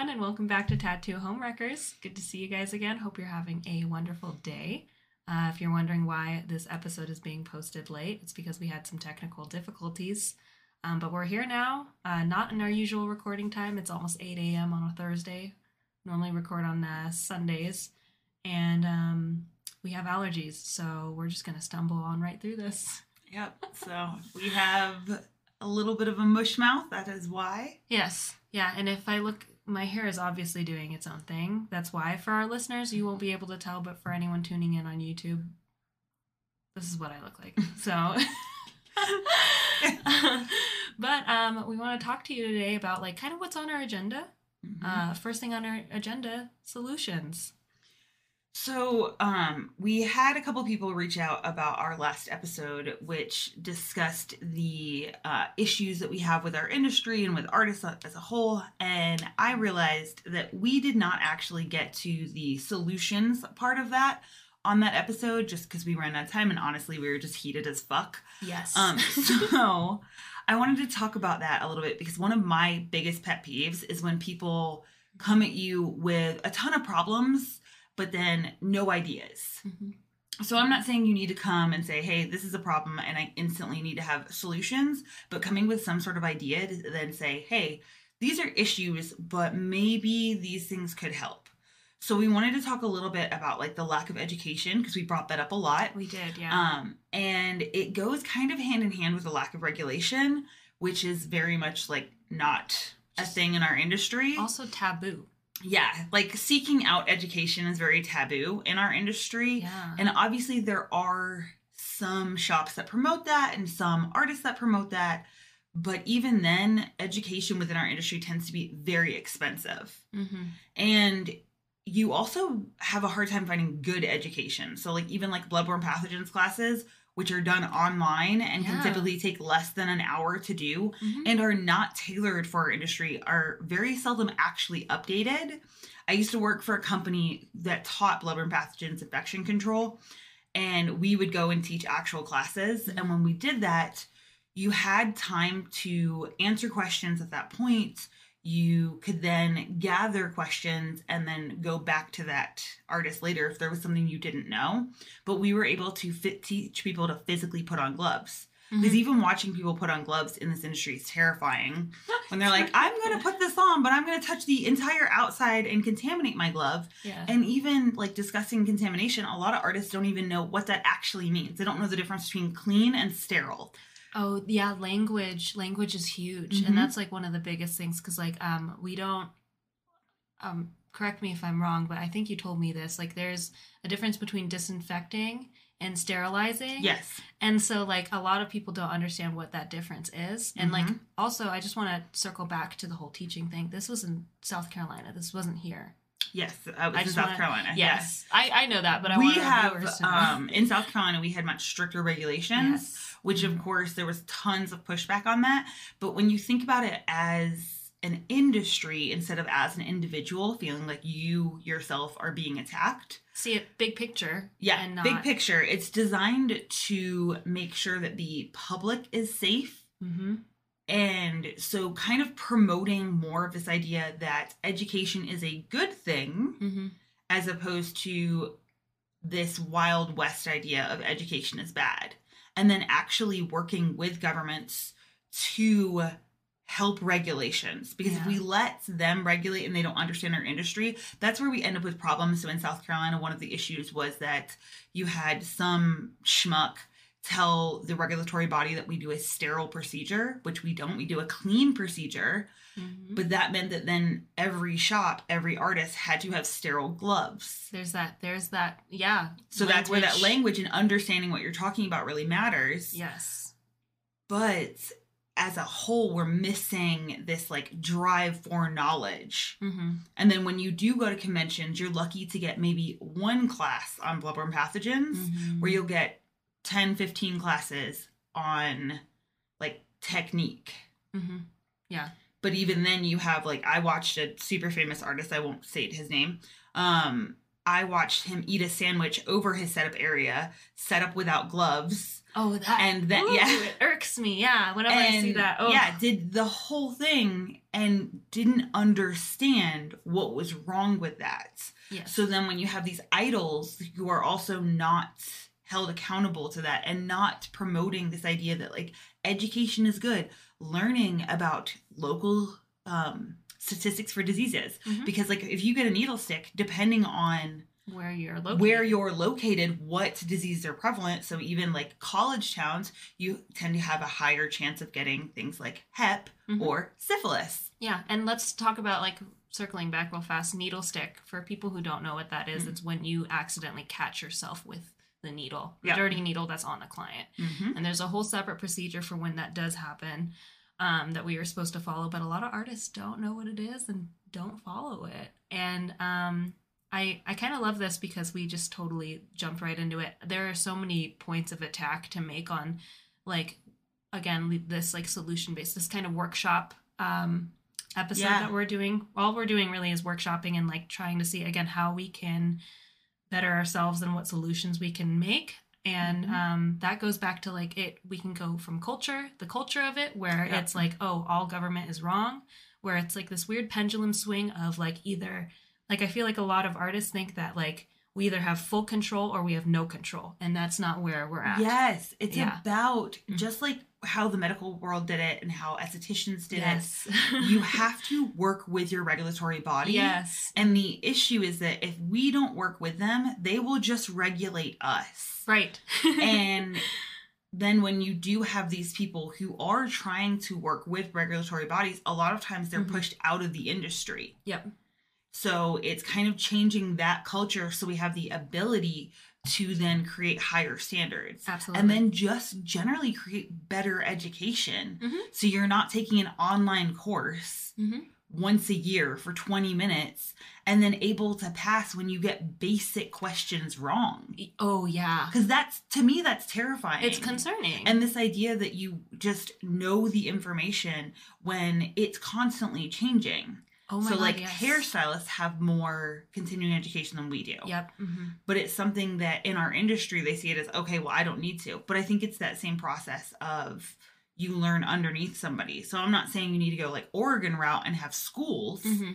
everyone, and welcome back to Tattoo Homewreckers. Good to see you guys again. Hope you're having a wonderful day. Uh, if you're wondering why this episode is being posted late, it's because we had some technical difficulties. Um, but we're here now, uh, not in our usual recording time. It's almost 8 a.m. on a Thursday. Normally record on uh, Sundays. And um, we have allergies, so we're just going to stumble on right through this. Yep. So we have a little bit of a mush mouth. That is why. Yes. Yeah. And if I look, my hair is obviously doing its own thing. That's why for our listeners, you won't be able to tell, but for anyone tuning in on YouTube, this is what I look like. So. but um, we want to talk to you today about like kind of what's on our agenda. Mhm. Uh, first thing on our agenda: solutions. So, um, we had a couple people reach out about our last episode, which discussed the uh, issues that we have with our industry and with artists as a whole. And I realized that we did not actually get to the solutions part of that on that episode just because we ran out of time. And honestly, we were just heated as fuck. Yes. Um, so I wanted to talk about that a little bit because one of my biggest pet peeves is when people come at you with a ton of problems, but then no ideas. Mhm. So I'm not saying you need to come and say, "Hey, this is a problem," and I instantly need to have solutions. But coming with some sort of idea to then say, "Hey, these are issues, but maybe these things could help." So we wanted to talk a little bit about like the lack of education because we brought that up a lot. we did. Yeah. Um, and it goes kind of hand in hand with the lack of regulation, which is very much like not a thing in our industry. also taboo. Yeah, like seeking out education is very taboo in our industry. Yeah. And obviously, there are some shops that promote that and some artists that promote that. But even then, education within our industry tends to be very expensive. mm-hmm. And you also have a hard time finding good education. So, like, even like bloodborne pathogens classes, which are done online and Yeah. can typically take less than an hour to do Mhm. and are not tailored for our industry, are very seldom actually updated. I used to work for a company that taught bloodborne pathogens infection control, and we would go and teach actual classes. And when we did that, you had time to answer questions at that point you could then gather questions and then go back to that artist later if there was something you didn't know. But we were able to fit, teach people to physically put on gloves. Because Mhm. even watching people put on gloves in this industry is terrifying. When they're like, I'm going to put this on, but I'm going to touch the entire outside and contaminate my glove. yeah. And even like discussing contamination, a lot of artists don't even know what that actually means. They don't know the difference between clean and sterile. Oh yeah, language. Language is huge, Mhm. and that's like one of the biggest things because like um we don't um correct me if I'm wrong, but I think you told me this. Like there's a difference between disinfecting and sterilizing. Yes. And so like a lot of people don't understand what that difference is. And like Mhm. also I just want to circle back to the whole teaching thing. This was in South Carolina. This wasn't here. Yes. Uh, I in South wanna- Carolina. Yes. I I know that, but I we have viewers to know. um, in South Carolina we had much stricter regulations, Yes. which of course there was tons of pushback on that. But when you think about it as an industry instead of as an individual, feeling like you yourself are being attacked. See it big picture. Yeah, and not, big picture. It's designed to make sure that the public is safe Mm-hmm. And so kind of promoting more of this idea that education is a good thing Mm-hmm. as opposed to this wild west idea of education is bad. And then actually working with governments to help regulations. Because if we let them regulate and they don't understand our industry that's where we end up with problems. So in south carolina one of the issues was that you had some schmuck tell the regulatory body that we do a sterile procedure which we don't we do a clean procedure Mm-hmm. but that meant that then every shop, every artist had to have sterile gloves. There's that. There's that. Yeah. So that's where that language and understanding what you're talking about really matters. Yes. But as a whole, we're missing this like drive for knowledge. Mm-hmm. And then when you do go to conventions, you're lucky to get maybe one class on bloodborne pathogens Mm-hmm. where you'll get 10, 15 classes on like technique. Mm-hmm. Yeah. but even then you have like i watched a super famous artist i won't state his name um I watched him eat a sandwich over his setup area, set up without gloves. Oh, that And then- ooh, yeah. it irks me. Yeah, whenever I see that. Oh, yeah, did the whole thing and didn't understand what was wrong with that. yes. So then when you have these idols, you are also not held accountable to that and not promoting this idea that like education is good, learning about local um statistics for diseases Mhm. because like if you get a needle stick depending on where you're located. where you're located, what diseases are prevalent. So even like college towns, you tend to have a higher chance of getting things like hep Mhm. or syphilis. Yeah, and let's talk about like circling back real fast. Needle stick. For people who don't know what that is, Mhm. it's when you accidentally catch yourself with the needle, the dirty needle that's on the client. Mm-hmm. And there's a whole separate procedure for when that does happen um, that we are supposed to follow. But a lot of artists don't know what it is and don't follow it. And um, I I kind of love this because we just totally jumped right into it. There are so many points of attack to make on like again this like solution based this kind of workshop um episode Yeah. that we're doing all we're doing really is workshopping and like trying to see again how we can better ourselves and what solutions we can make and Mhm. um, that goes back to like it we can go from culture the culture of it where Yeah. it's like oh all government is wrong where it's like this weird pendulum swing of like either like i feel like a lot of artists think that like we either have full control or we have no control and that's not where we're at Yes, it's Yeah. about Mhm. just like how the medical world did it and how estheticians did yes it. You have to work with your regulatory body. yes And the issue is that if we don't work with them, they will just regulate us. right and then when you do have these people who are trying to work with regulatory bodies, a lot of times they're Mhm. pushed out of the industry. Yep. So it's kind of changing that culture so we have the ability to then create higher standards. absolutely And then just generally create better education. Mhm. So you're not taking an online course Mhm. once a year for 20 minutes and then able to pass when you get basic questions wrong. oh yeah Because that's, to me, that's terrifying. it's concerning And this idea that you just know the information when it's constantly changing. Oh my so, God, like, yes. hairstylists have more continuing education than we do. yep hmm But it's something that in our industry, they see it as, okay, well, I don't need to. But I think it's that same process of you learn underneath somebody. So I'm not saying you need to go like Oregon route and have schools, hmm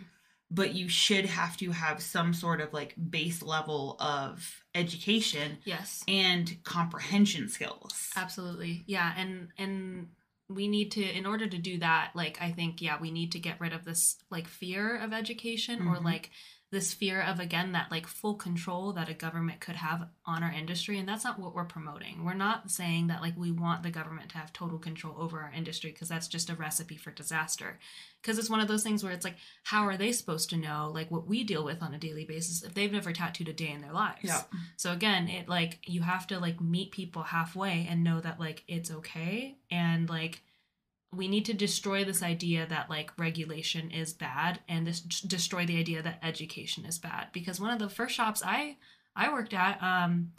but you should have to have some sort of like base level of education yes and comprehension skills. absolutely yeah and and we need to in order to do that like i think yeah we need to get rid of this like fear of education or Mhm. like this fear of again that like full control that a government could have on our industry and that's not what we're promoting. We're not saying that like we want the government to have total control over our industry because that's just a recipe for disaster. Because it's one of those things where it's like how are they supposed to know like what we deal with on a daily basis if they've never tattooed a day in their lives? Yeah. so again, it like you have to like meet people halfway and know that like it's okay and like we need to destroy this idea that like regulation is bad and this destroy the idea that education is bad because one of the first shops I I worked at um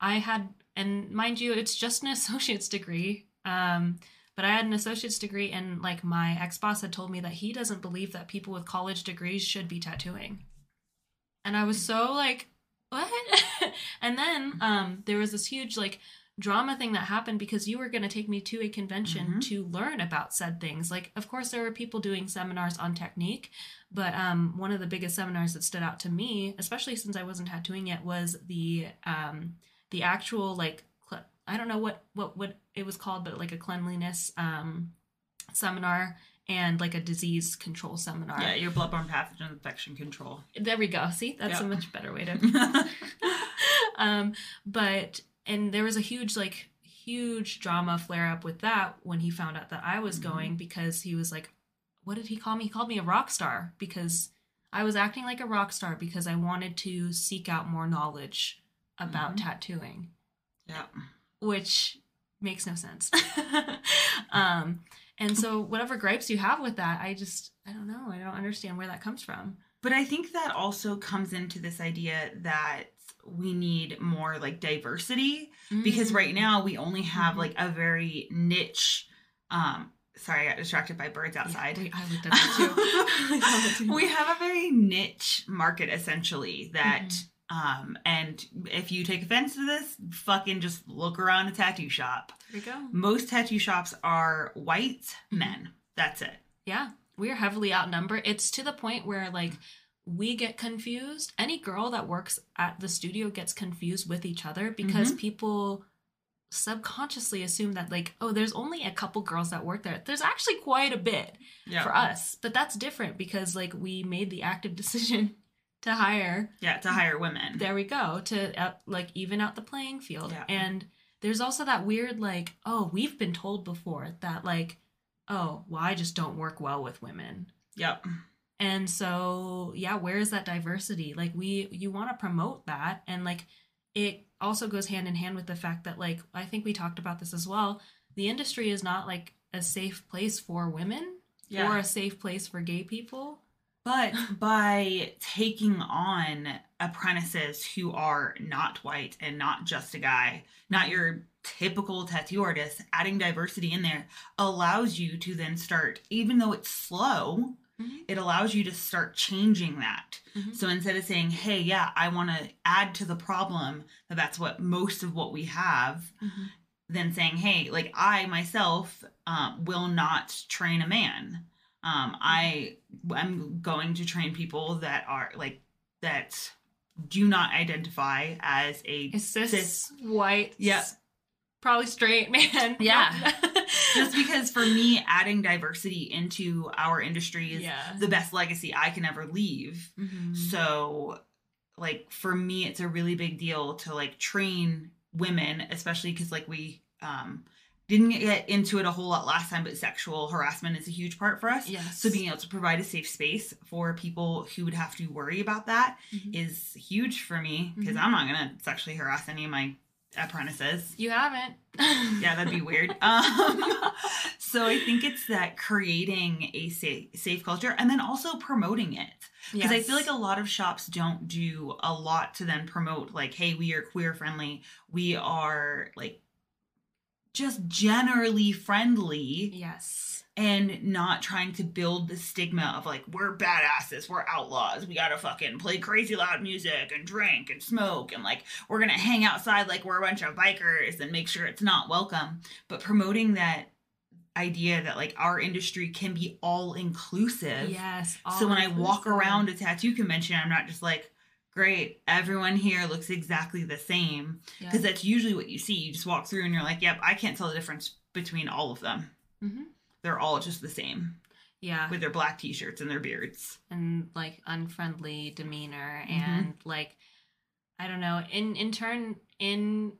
I had and mind you it's just an associate's degree um but I had an associate's degree and like my ex-boss had told me that he doesn't believe that people with college degrees should be tattooing. And I was so like what? and then um there was this huge like drama thing that happened because you were going to take me to a convention Mhm. to learn about said things. Like of course there were people doing seminars on technique, but um one of the biggest seminars that stood out to me, especially since I wasn't tattooing yet, was the um the actual like cl- I don't know what what what it was called, but like a cleanliness um seminar and like a disease control seminar. Yeah, your bloodborne pathogen infection control. There we go. See, that's a much better way to um but and there was a huge like huge drama flare up with that when he found out that i was Mhm. going because he was like what did he call me he called me a rock star because i was acting like a rock star because i wanted to seek out more knowledge about Mhm. tattooing yeah. which makes no sense um and so whatever gripes you have with that i just i don't know i don't understand where that comes from But I think that also comes into this idea that we need more like diversity because right now we only have Mhm. like a very niche um sorry, I got distracted by birds outside. we- I looked at that too. I that too. we have a very niche market essentially that Mhm. Um, and if you take offense to this, fucking just look around a tattoo shop. There we go. Most tattoo shops are white Mhm. men. That's it. Yeah, we're heavily outnumbered. It's to the point where like we get confused. Any girl that works at the studio gets confused with each other because people subconsciously assume that like oh there's only a couple girls that work there there's actually quite a bit Yeah. for us but that's different because like we made the active decision to hire Yeah, to hire women. there we go to uh, like even out the playing field Yeah. and there's also that weird like oh we've been told before that like oh well i just don't work well with women Yep. And so yeah where is that diversity? Like we you want to promote that and like it also goes hand in hand with the fact that like i think we talked about this as well the industry is not like a safe place for women Yeah. or a safe place for gay people. But by taking on apprentices who are not white and not just a guy, not mm-hmm. your typical tattoo artist, adding diversity in there allows you to then start, even though it's slow, Mhm. it allows you to start changing that. Mhm. So instead of saying, hey, yeah, I want to add to the problem that that's what most of what we have, then saying, hey, like I myself um, will not train a man. Um, I I'm going to train people that are like that do not identify as a a cis, Cis. white Yeah. probably straight man Yeah. Just because for me adding diversity into our industry is yeah the best legacy I can ever leave. Mhm. So like for me it's a really big deal to like train women, especially cuz like we um didn't get into it a whole lot last time but sexual harassment is a huge part for us. yes So being able to provide a safe space for people who would have to worry about that Mhm. is huge for me because Mhm. I'm not going to sexually harass any of my apprentices. you haven't Yeah, that'd be weird. Um, so I think it's that creating a safe, safe culture and then also promoting it because I feel like a lot of shops don't do a lot to then promote like, hey, we are queer friendly. We are like just generally friendly yes and not trying to build the stigma of like we're badasses, we're outlaws, we gotta fucking play crazy loud music and drink and smoke and like we're gonna hang outside like we're a bunch of bikers and make sure it's not welcome. But promoting that idea that like our industry can be all inclusive. yes So when I walk around a tattoo convention, I'm not just like, great, everyone here looks exactly the same. Yeah. Because that's usually what you see. You just walk through and you're like, yep, I can't tell the difference between all of them. Mhm. They're all just the same yeah with their black t shirts and their beards. and like unfriendly demeanor Mhm. and like i don't know in in turn in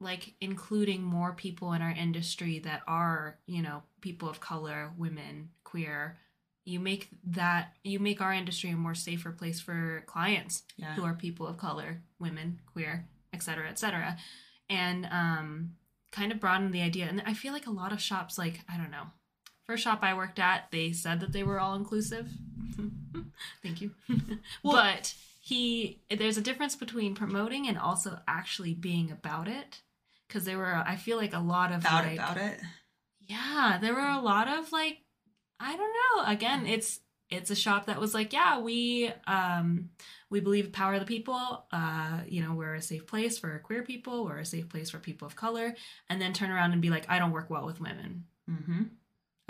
like including more people in our industry that are you know people of color women queer you make that you make our industry a more safer place for clients Yeah. who are people of color women queer etc cetera, etc cetera. and um kind of broaden the idea and i feel like a lot of shops like i don't know first shop i worked at they said that they were all inclusive. Thank you. Well- but he there's a difference between promoting and also actually being about it. Because there were i feel like a lot of About like, it, about it. yeah there were a lot of like i don't know. Again it's it's a shop that was like yeah we um we believe power of the people. Uh you know we're a safe place for queer people. We're a safe place for people of color. And then turn around and be like i don't work well with women. Mm-hmm.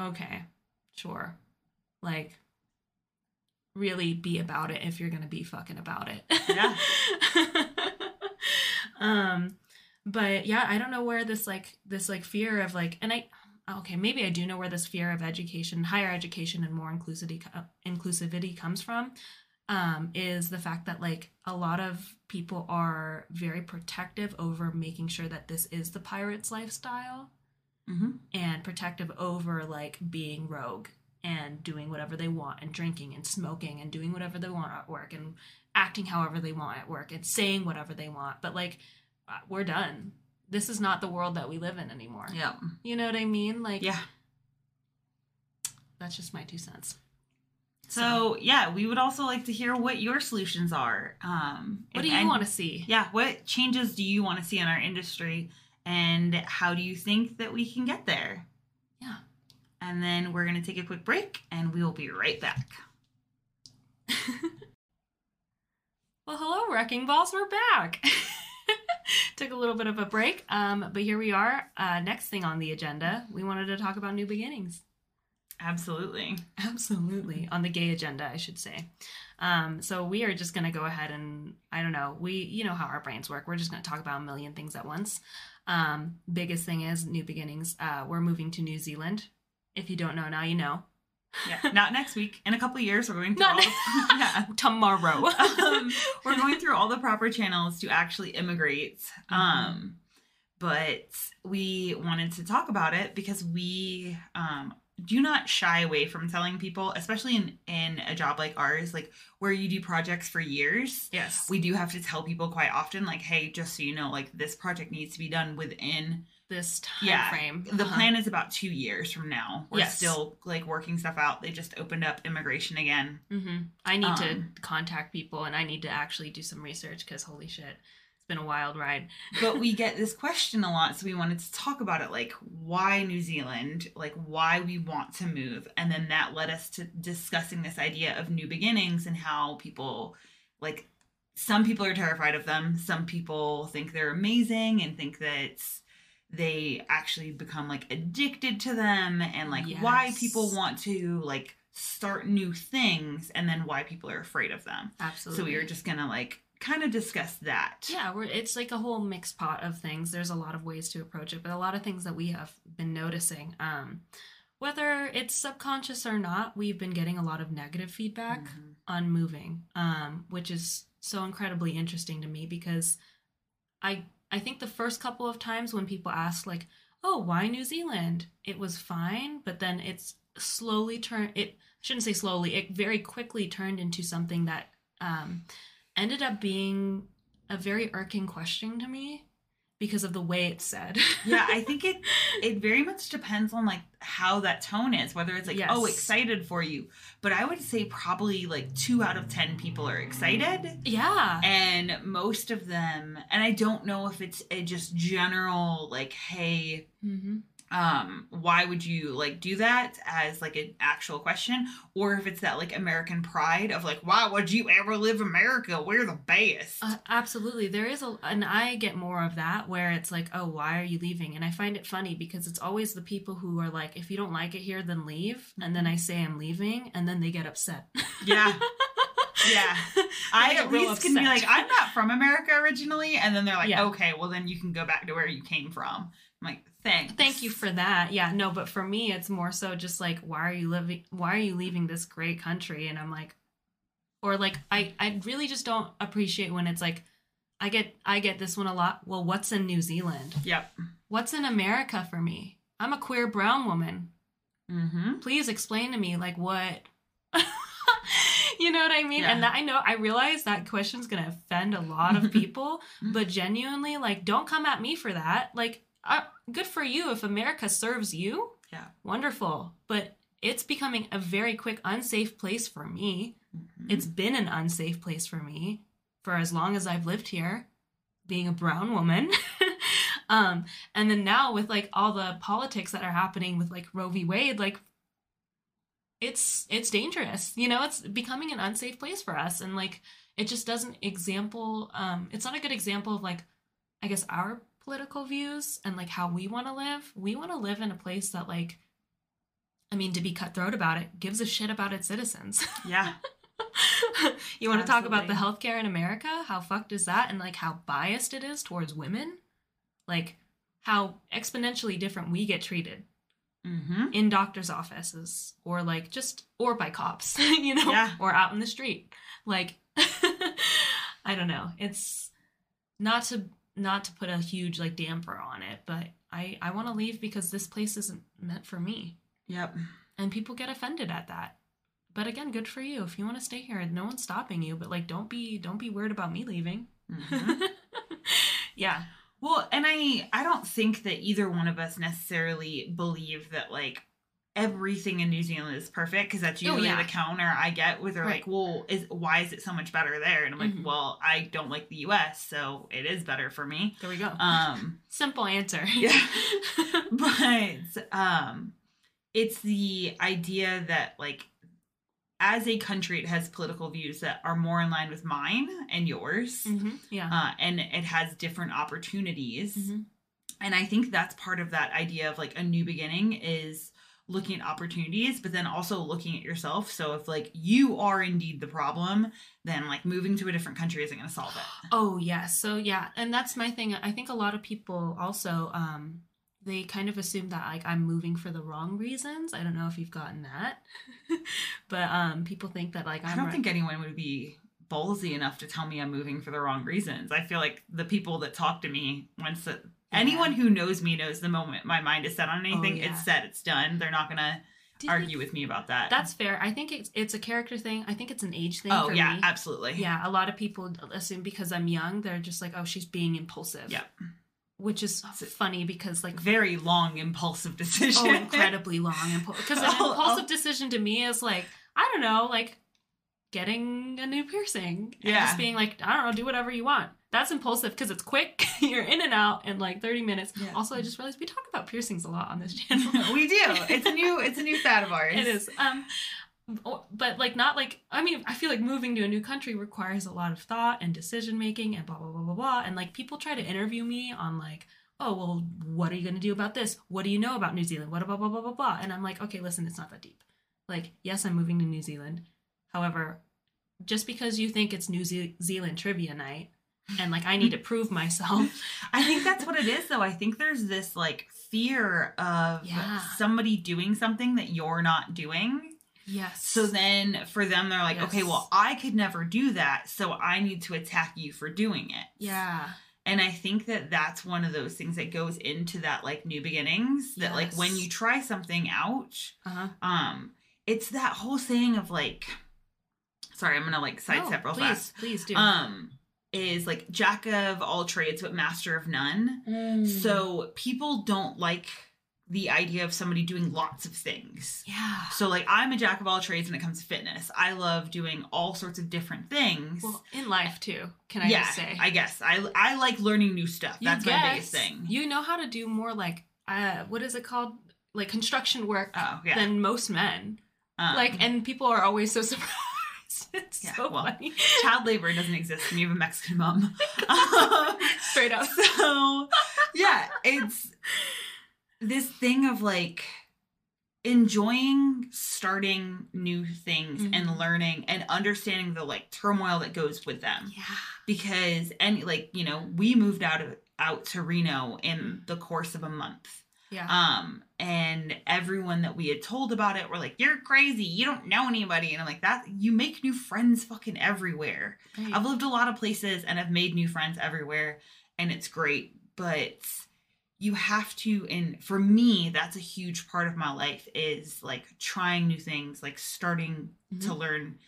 Okay sure. Like really be about it if you're gonna be fucking about it. Yeah. um but yeah i don't know where this like this like fear of like and i okay maybe i do know where this fear of education higher education and more inclusivity inclusivity comes from um is the fact that like a lot of people are very protective over making sure that this is the pirates lifestyle Mm-hmm. and protective over like being rogue and doing whatever they want and drinking and smoking and doing whatever they want at work and acting however they want at work and saying whatever they want but like uh, we're done this is not the world that we live in anymore Yep. you know what i mean like Yeah. that's just my two cents So yeah, we would also like to hear what your solutions are. Um, what do you want to see Yeah, what changes do you want to see in our industry, and how do you think that we can get there? Yeah. And then we're gonna take a quick break, and we will be right back. Well, hello, Wrecking Balls. We're back. Took a little bit of a break, um, but here we are. Uh, next thing on the agenda, we wanted to talk about new beginnings. Absolutely. Absolutely. On the gay agenda, I should say. Um, so we are just going to go ahead and, I don't know, we, you know how our brains work. We're just going to talk about a million things at once. Um, biggest thing is new beginnings. Uh, we're moving to New Zealand. If you don't know now, you know. Yeah, not next week. In a couple years, we're going through Not all the, yeah. Tomorrow. um, we're going through all the proper channels to actually immigrate. Mm-hmm. Um, but we wanted to talk about it because we um, do not shy away from telling people, especially in, in a job like ours, like where you do projects for years. yes. We do have to tell people quite often, like, hey, just so you know, like this project needs to be done within this time Yeah, frame. the Uh-huh. plan is about two years from now. We're Yes. still like working stuff out. They just opened up immigration again. hmm I need to Um, contact people and I need to actually do some research because holy shit, been a wild ride. but we get this question a lot so we wanted to talk about it like why new zealand? Like why we want to move? And then that led us to discussing this idea of new beginnings and how people like some people are terrified of them. Some people think they're amazing and think that they actually become like addicted to them and like why people want to like start new things and then why people are afraid of them. Absolutely. so we were just gonna like kind of discuss that Yeah, we're, it's like a whole mixed pot of things. There's a lot of ways to approach it, but a lot of things that we have been noticing. Um, whether it's subconscious or not, we've been getting a lot of negative feedback Mhm. on moving, um, which is so incredibly interesting to me because I I think the first couple of times when people ask like, "Oh, why New Zealand?" it was fine, but then it's slowly turned. It I shouldn't say slowly. It very quickly turned into something that um, ended up being a very irking question to me because of the way it's said. yeah i think it it very much depends on like how that tone is whether it's like Yes. oh excited for you but i would say probably like two out of ten people are excited yeah. and most of them and i don't know if it's a just general like hey hmm um why would you like do that as like an actual question or if it's that like american pride of like why would you ever live america we're the best Uh, absolutely. There is a, and I get more of that where it's like, oh, why are you leaving? And I find it funny because it's always the people who are like, if you don't like it here, then leave. And then I say I'm leaving, and then they get upset. Yeah. Yeah. I at least can be like, I'm not from America originally, and then they're like, Yeah. okay, well then you can go back to where you came from. I'm like, thanks. Thank you for that. Yeah, no, but for me, it's more so just like, why are you living? Why are you leaving this great country? And I'm like, or like, I I really just don't appreciate when it's like, I get I get this one a lot. Well, what's in New Zealand? Yep. What's in America for me? I'm a queer brown woman. Mm-hmm. please explain to me like what you know what i mean Yeah. and that, i know i realize that question's gonna offend a lot of people but genuinely like don't come at me for that like uh, good for you if america serves you Yeah. wonderful but it's becoming a very quick unsafe place for me Mm-hmm. it's been an unsafe place for me for as long as I've lived here, being a brown woman. um, and then now with like all the politics that are happening with like Roe v. Wade, like it's it's dangerous. You know, it's becoming an unsafe place for us. And like it just doesn't example um it's not a good example of like I guess our political views and like how we want to live. We want to live in a place that like I mean, to be cutthroat about it, gives a shit about its citizens. yeah. you want to talk about the healthcare in America? How fucked is that? And like how biased it is towards women? Like how exponentially different we get treated Mm-hmm. in doctors' offices or like just or by cops, you know, Yeah. or out in the street. Like I don't know. It's not to not to put a huge like damper on it, but I I want to leave because this place isn't meant for me. Yep. And people get offended at that. But again, good for you. If you want to stay here, no one's stopping you, but like don't be don't be weird about me leaving. Mhm. yeah. Well, and I I don't think that either one of us necessarily believe that like everything in New Zealand is perfect because that's Oh, usually yeah. the counter I get where they're Right. like, well, is why is it so much better there? And I'm like, Mhm. well, I don't like the U.S., so it is better for me. There we go. Um, Simple answer. Yeah. but um, it's the idea that like as a country, it has political views that are more in line with mine and yours. hmm Yeah. Uh, and it has different opportunities. Mhm. And I think that's part of that idea of like a new beginning is looking at opportunities, but then also looking at yourself. So if like you are indeed the problem, then like moving to a different country isn't going to solve it. Oh yes. So yeah, and that's my thing. I think a lot of people also um they kind of assume that like I'm moving for the wrong reasons. I don't know if you've gotten that. but um people think that like I'm I don't ri- think anyone would be ballsy enough to tell me I'm moving for the wrong reasons. I feel like the people that talk to me once that anyone who knows me knows the moment my mind is set on oh, anything, Oh, yeah. it's set, it's done. They're not gonna Did you- argue with me about that. That's fair. I think it's it's a character thing. I think it's an age thing oh yeah, me. absolutely. Yeah, a lot of people assume because I'm young, they're just like, "Oh, she's being impulsive." Yeah. Which is funny because like Very long, impulsive oh, decision. oh, incredibly long impulsive. because an impulsive decision to me is like I don't know, like getting a new piercing. And Yeah. just being like, I don't know, do whatever you want. That's impulsive because it's quick. You're in and out in like 30 minutes. Yeah. Also, I just realized we talk about piercings a lot on this channel. we do. It's a new it's a new fad of ours. it is. Um but like not like I mean I feel like moving to a new country requires a lot of thought and decision making and blah blah blah blah blah and like people try to interview me on like oh well what are you going to do about this what do you know about New Zealand what blah blah blah blah blah and I'm like okay listen it's not that deep like yes I'm moving to New Zealand however just because you think it's New Ze- Zealand trivia night and like I need to prove myself I think that's what it is though. I think there's this like fear of Yeah. somebody doing something that you're not doing. yes So then for them they're like, Yes. okay, well, I could never do that, so I need to attack you for doing it. yeah And I think that that's one of those things that goes into that like new beginnings that like when you try something out, uh-huh um it's that whole saying of like sorry, I'm going to like sidestep No, real please fast. please do Um is like jack of all trades but master of none. Mm. So people don't like the idea of somebody doing lots of things. yeah So like I'm a jack of all trades when it comes to fitness. I love doing all sorts of different things. Well, in life too. Can I yeah, just say? I guess I I like learning new stuff. You That's my biggest thing. You know how to do more like uh, what is it called? Like construction work oh yeah. than most men. Um, like, and people are always so surprised. it's Yeah, so well, funny. child labor doesn't exist when you have a Mexican mom. Um, Straight up. so yeah, it's this thing of like enjoying starting new things Mhm. and learning and understanding the like turmoil that goes with them Yeah. because any like you know we moved out of out to Reno in the course of a month Yeah. um and everyone that we had told about it were like you're crazy you don't know anybody and I'm like that you make new friends fucking everywhere Right. I've lived a lot of places and I've made new friends everywhere and it's great, but you have to and for me that's a huge part of my life is like trying new things, like starting to Mhm. learn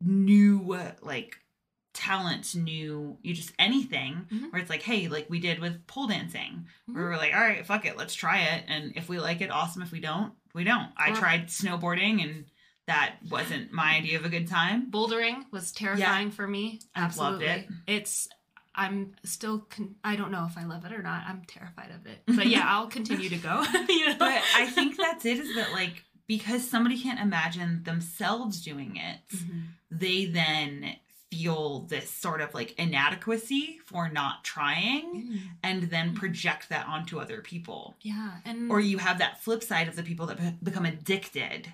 new like talents, new you just anything Mhm. where it's like, hey, like we did with pole dancing. Where Mhm. we're like, all right, fuck it, let's try it. And if we like it, awesome. If we don't, we don't. I tried snowboarding and that wasn't my idea of a good time. Bouldering was terrifying for me. I've loved Absolutely. it. It's I'm still con- I don't know if I love it or not. I'm terrified of it. But yeah, I'll continue to go. you know? but I think that's it is that like because somebody can't imagine themselves doing it, Mhm. they then feel this sort of like inadequacy for not trying Mm. and then project that onto other people. Yeah, and Or you have that flip side of the people that be- become addicted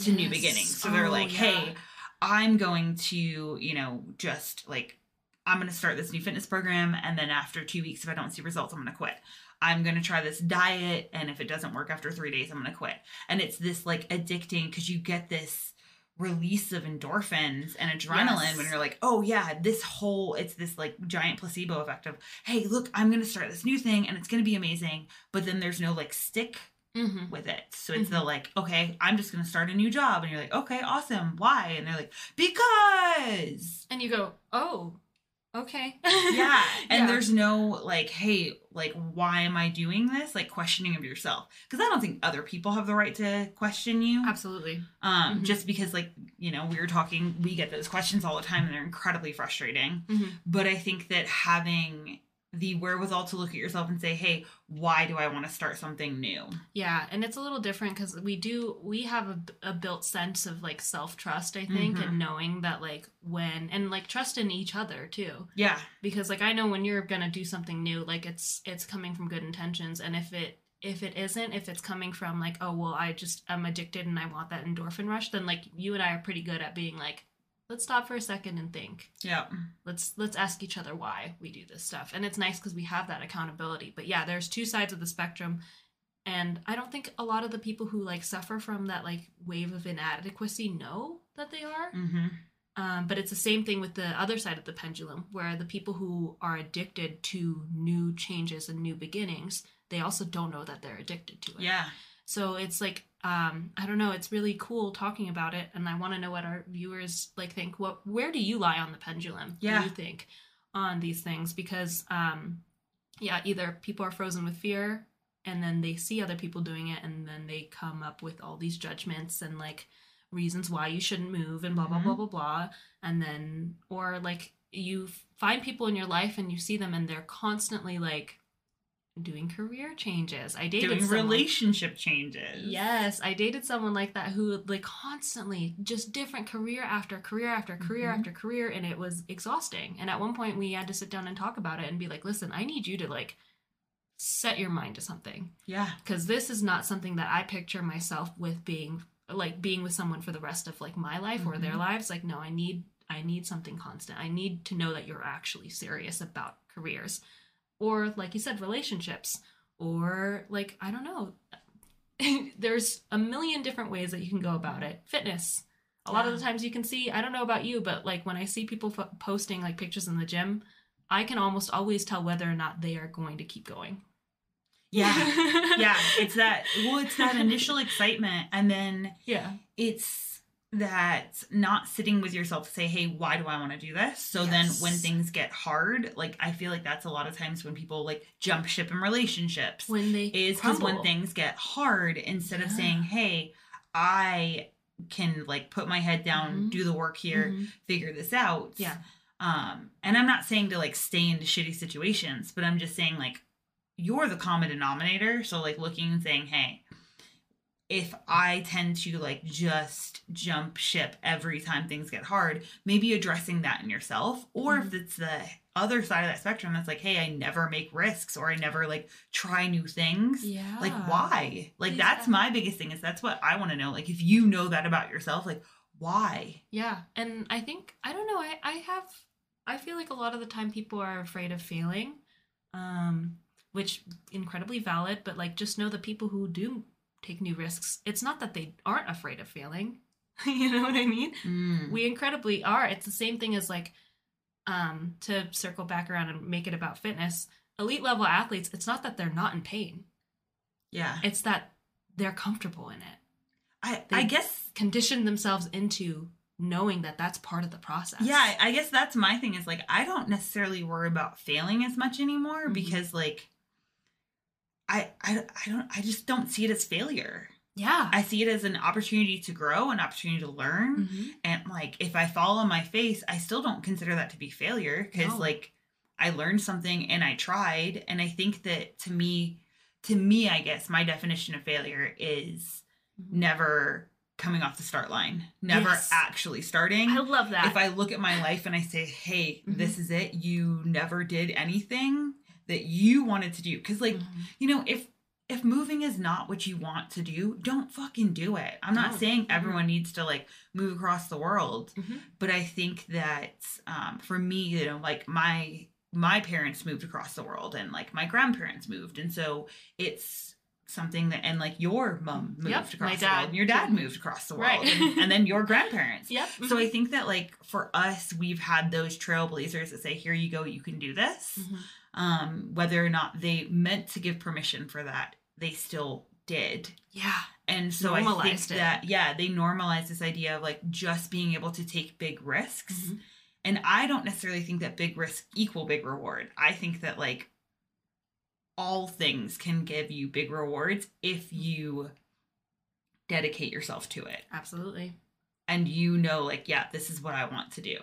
to new beginnings. So they're Oh, like, yeah. hey, I'm going to, you know, just like, I'm going to start this new fitness program. And then after two weeks, if I don't see results, I'm going to quit. I'm going to try this diet. And if it doesn't work after three days, I'm going to quit. And it's this like addicting because you get this release of endorphins and adrenaline Yes. when you're like, oh yeah, this whole, it's this like giant placebo effect of, hey, look, I'm going to start this new thing and it's going to be amazing. But then there's no like stick Mhm. with it. So it's the like, okay, I'm just gonna start a new job, and you're like, okay, awesome. Why? And they're like, because and you go, oh, okay, yeah. And Yeah. there's no like, hey, like, why am I doing this? Like questioning of yourself, because I don't think other people have the right to question you. absolutely. Um, Mhm. just because like you know we were talking, we get those questions all the time, and they're incredibly frustrating. Mhm. But I think that having the wherewithal to look at yourself and say, hey, why do I want to start something new? Yeah, and it's a little different because we do we have a, a built sense of like self trust, I think, Mhm. and knowing that like when and like trust in each other too. Yeah. Because like I know when you're gonna do something new, like it's it's coming from good intentions, and if it if it isn't, if it's coming from like oh well I just I'm addicted and I want that endorphin rush, then like you and I are pretty good at being like let's stop for a second and think Yeah. let's let's ask each other why we do this stuff and it's nice because we have that accountability but yeah there's two sides of the spectrum and i don't think a lot of the people who like suffer from that like wave of inadequacy know that they are Mm-hmm. um, but it's the same thing with the other side of the pendulum where the people who are addicted to new changes and new beginnings they also don't know that they're addicted to it Yeah. so it's like um I don't know, it's really cool talking about it and I want to know what our viewers like think. What where do you lie on the pendulum? Yeah. Do you think on these things because um yeah, either people are frozen with fear and then they see other people doing it and then they come up with all these judgments and like reasons why you shouldn't move and blah blah Mhm. blah blah blah and then or like you find people in your life and you see them and they're constantly like doing career changes. I dated Doing someone- relationship changes. Yes, I dated someone like that who like constantly just different career after career after career Mhm. after career and it was exhausting. And at one point we had to sit down and talk about it and be like, "Listen, I need you to like set your mind to something Yeah. because this is not something that I picture myself with being like being with someone for the rest of like my life or their Mhm. lives. Like no, I need I need something constant. I need to know that you're actually serious about careers or like you said relationships or like I don't know. There's a million different ways that you can go about it. Fitness. A lot of the times you can see, I don't know about you, but like when I see people fo- posting like pictures in the gym, I can almost always tell whether or not they are going to keep going. Yeah. yeah. It's that, well, it's that initial excitement. And then yeah. it's that not sitting with yourself to say, hey, why do I want to do this? So then when things get hard, like I feel like that's a lot of times when people like jump ship in relationships. when they is because when things get hard, instead of saying, hey, I can like put my head down, Mhm. do the work here, Mhm. figure this out. Yeah. Um, and I'm not saying to like stay into shitty situations, but I'm just saying like you're the common denominator. So like looking and saying, hey, if I tend to like just jump ship every time things get hard, maybe addressing that in yourself. Or if it's the other side of that spectrum that's like, hey, I never make risks or I never like try new things. yeah Like why? Like that's my biggest thing is that's what I want to know. Like if you know that about yourself, like why? yeah and i think i don't know i i have i feel like a lot of the time people are afraid of failing um which incredibly valid but like just know the people who do take new risks it's not that they aren't afraid of failing you know what i mean Mm. we incredibly are it's the same thing as like um to circle back around and make it about fitness elite level athletes it's not that they're not in pain Yeah. it's that they're comfortable in it I They- I guess condition themselves into knowing that that's part of the process. yeah, I- guess that's my thing is like I don't necessarily worry about failing as much anymore Mhm. because like I, I I don't I just don't see it as failure. Yeah. I see it as an opportunity to grow, an opportunity to learn. Mhm. And like if I fall on my face, I still don't consider that to be failure because No. like I learned something and I tried. And I think that to me, to me, I guess my definition of failure is Mhm. never coming off the start line, never Yes. actually starting. I love that. If I look at my life and I say, hey, Mhm. this is it, you never did anything that you wanted to do. Cause like, Mhm. you know, if if moving is not what you want to do, don't fucking do it. I'm not No. saying Mhm. everyone needs to like move across the world, Mhm. but I think that um, for me, you know, like my my parents moved across the world and like my grandparents moved, and so it's something that and like your mom moved Yep, across my the dad world and your dad moved across the world Right. and, and then your grandparents Yep. so i think that like for us we've had those trailblazers that say here you go you can do this Mhm. Um whether or not they meant to give permission for that they still did Yeah. and so i think Normalized it. that yeah they normalized this idea of like just being able to take big risks Mhm. and i don't necessarily think that big risk equal big reward i think that like all things can give you big rewards if you dedicate yourself to it Absolutely. And you know like yeah this is what i want to do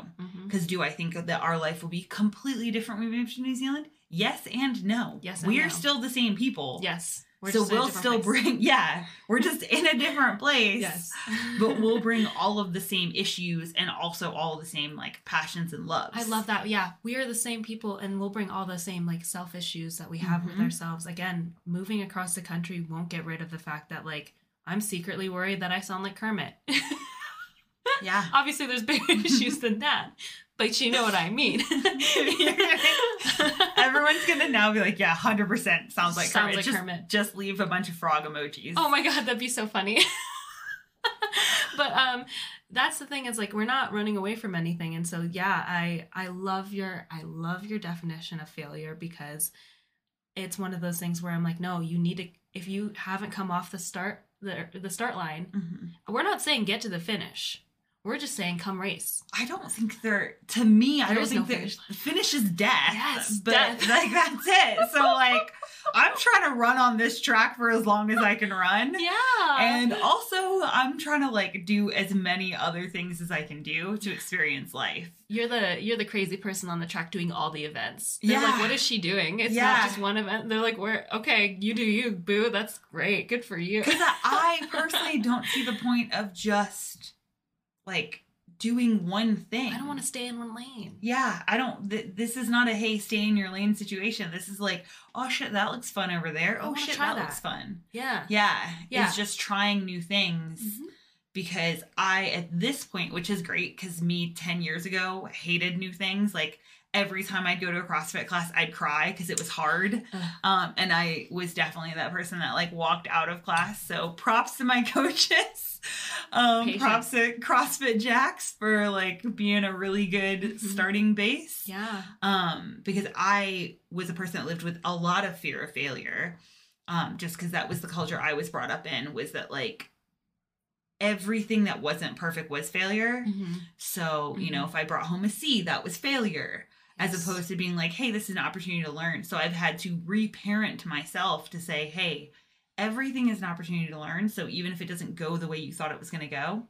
because do i think that our life will be completely different when we move to new zealand yes and no Yes and we're no. still the same people Yes. We're so we'll still place. bring yeah we're just in a different place Yes. but we'll bring all of the same issues and also all the same like passions and loves I love that. Yeah, we are the same people, and we'll bring all the same like self issues that we have with Mhm. ourselves. Again, moving across the country won't get rid of the fact that like I'm secretly worried that I sound like Kermit. Yeah Obviously, there's bigger issues than that, but you know what I mean. everyone's gonna now be like yeah 100% sounds like Sounds Kermit. like just, Kermit. just leave a bunch of frog emojis Oh my god, that'd be so funny. but um that's the thing is like we're not running away from anything and so yeah, I I love your I love your definition of failure because it's one of those things where I'm like no, you need to if you haven't come off the start the the start line, Mhm. we're not saying get to the finish. We're just saying come race. I don't think they're to me. I don't think no finish finish is death. Yes, but death. like that's it. So like, I'm trying to run on this track for as long as I can run, Yeah. and also I'm trying to like do as many other things as I can do to experience life. You're the you're the crazy person on the track doing all the events. They're Yeah. like, what is she doing? It's Yeah. not just one event. They're like, we're okay, you do you, boo. That's great. Good for you. Because I personally don't see the point of just like doing one thing. I don't want to stay in one lane. Yeah, I don't. Th- this is not a hey, stay in your lane situation. This is like, oh shit, that looks fun over there. I Oh shit, that, that. looks fun. Yeah. Yeah, Yeah. it's just trying new things Mhm. because I, at this point, which is great because me 10 years ago hated new things. Like every time I'd go to a CrossFit class, I'd cry because it was hard. Um, and I was definitely that person that like walked out of class. So props to my coaches. Um, props to CrossFit Jacks for like being a really good Mhm. starting base Yeah. um because i was a person that lived with a lot of fear of failure um just because that was the culture i was brought up in was that like everything that wasn't perfect was failure Mhm. so you know if i brought home a c that was failure as opposed to being like hey this is an opportunity to learn. So i've had to reparent to myself to say hey everything is an opportunity to learn. So even if it doesn't go the way you thought it was going to go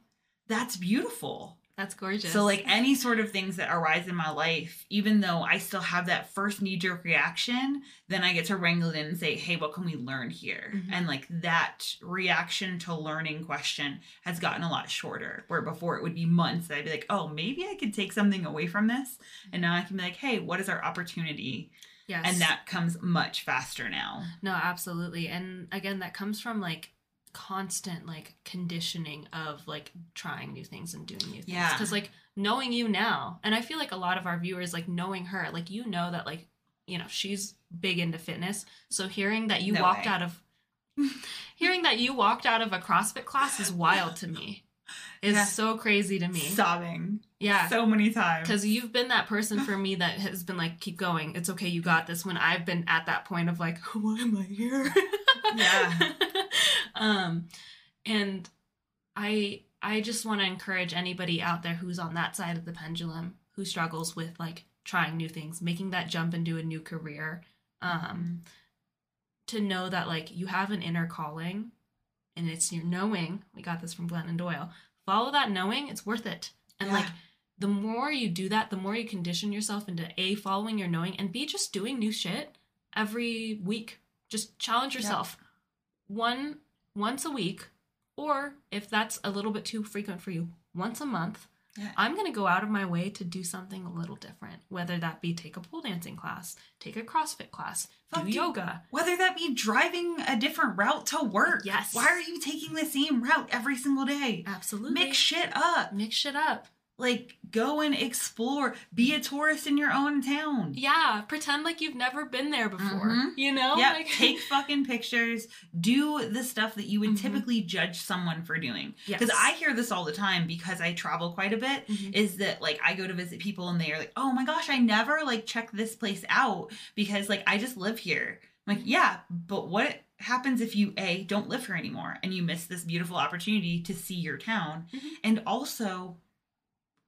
that's beautiful That's gorgeous. so like any sort of things that arise in my life, even though I still have that first knee jerk reaction, then I get to wrangle it in and say, "Hey, what can we learn here?" Mhm. And like that reaction to learning question has gotten a lot shorter. Where before it would be months, that I'd be like, "Oh, maybe I could take something away from this," and now I can be like, "Hey, what is our opportunity?" yes. And that comes much faster now. No, absolutely. And again, that comes from like constant like conditioning of like trying new things and doing new things. Yeah. Because like knowing you now, and I feel like a lot of our viewers like knowing her, like you know that like you know she's big into fitness. So hearing that you No walked way. out of hearing that you walked out of a CrossFit class is wild to me. Is Yeah. so crazy to me. Sobbing yeah. so many times. Because you've been that person for me that has been like, keep going. It's okay. You got this. When I've been at that point of like, why am I here? Yeah. um, and I I just want to encourage anybody out there who's on that side of the pendulum who struggles with like trying new things, making that jump into a new career. Um, to know that like you have an inner calling, and it's your knowing. We got this from Glennon Doyle. Follow that knowing. It's worth it. And Yeah. like the more you do that, the more you condition yourself into A, following your knowing, and B, just doing new shit every week. Just challenge yourself one once a week, or if that's a little bit too frequent for you, once a month. Yeah. I'm gonna go out of my way to do something a little different, whether that be take a pole dancing class, take a CrossFit class, Fuck, do yoga. Whether that be driving a different route to work. Yes. Why are you taking the same route every single day? Absolutely. Mix shit up. Mix shit up. Like, go and explore. Be a tourist in your own town. Yeah, pretend like you've never been there before. Mhm. You know? Yeah, Like- Take fucking pictures. Do the stuff that you would Mhm. typically judge someone for doing. Yes. Because I hear this all the time because I travel quite a bit. Mhm. Is that like I go to visit people and they are like, oh my gosh, I never like check this place out because like I just live here. I'm like, yeah, but what happens if you A, don't live here anymore and you miss this beautiful opportunity to see your town? Mhm. And also,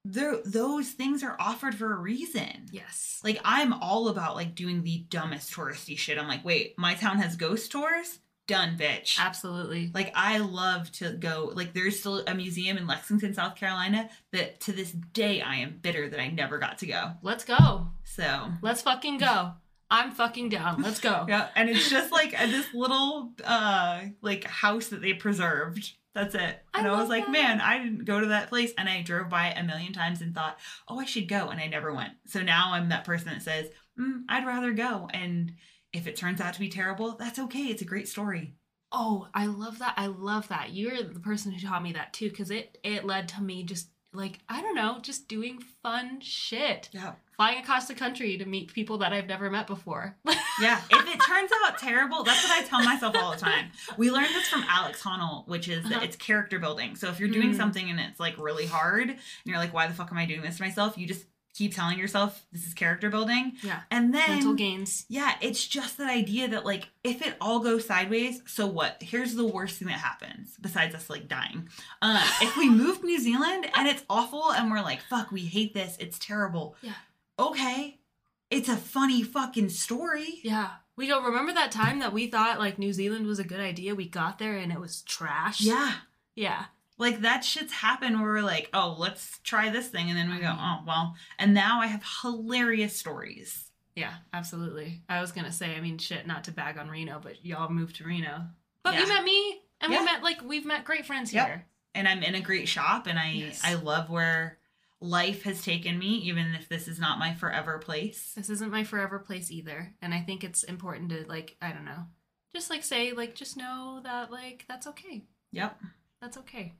those things are offered for a reason. Yes. Like I'm all about like doing the dumbest touristy shit. I'm like, wait, my town has ghost tours? done, bitch. Absolutely. Like I love to go. Like there's still a museum in Lexington, South Carolina that to this day I am bitter that I never got to go. Let's go. So Let's fucking go. I'm fucking down. Let's go. yeah, and it's just like this little uh like house that they preserved. That's it. And I, was like, that. man, I didn't go to that place, and I drove by it a million times and thought, oh, I should go, and I never went. So now I'm that person that says, mm, I'd rather go, and if it turns out to be terrible, that's okay. It's a great story. Oh, I love that. I love that. You're the person who taught me that too, because it it led to me just like I don't know, just doing fun shit, Yeah. flying across the country to meet people that I've never met before. Yeah, if it turns out terrible, that's what I tell myself all the time. We learned this from Alex Honnold, which is that Uh-huh. it's character building. So if you're doing Mm. something and it's like really hard, and you're like, why the fuck am I doing this to myself? You just keep telling yourself this is character building. Yeah. And then Mental gains. yeah, it's just that idea that like if it all goes sideways, so what? Here's the worst thing that happens besides us like dying. Um, if we move to New Zealand and it's awful and we're like, fuck, we hate this, it's terrible. Yeah. Okay, it's a funny fucking story. Yeah. We go, remember that time that we thought like New Zealand was a good idea? We got there and it was trash. Yeah. Yeah. Like that shit's happened where we're like, oh, let's try this thing, and then we go, Mhm. oh well. And now I have hilarious stories. Yeah, absolutely. I was gonna say, I mean, shit, not to bag on Reno, but y'all moved to Reno. But Yeah. you met me, and Yeah. we met like we've met great friends Yep. here. And I'm in a great shop, and I Yes. I love where life has taken me, even if this is not my forever place. This isn't my forever place either, and I think it's important to like, I don't know, just like say like, just know that like that's okay. Yep. That's okay.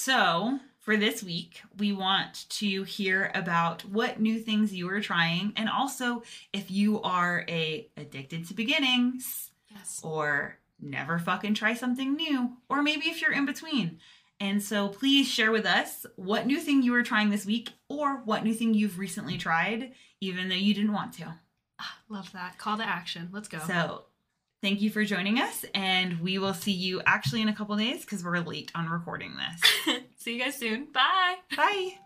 So, for this week, we want to hear about what new things you are trying and also if you are a addicted to beginnings Yes. or never fucking try something new or maybe if you're in between. And so please share with us what new thing you are trying this week or what new thing you've recently tried even though you didn't want to. Ah, love that. Call to action. Let's go. So, thank you for joining us and we will see you actually in a couple days cuz we're late on recording this. See you guys soon. Bye. Bye.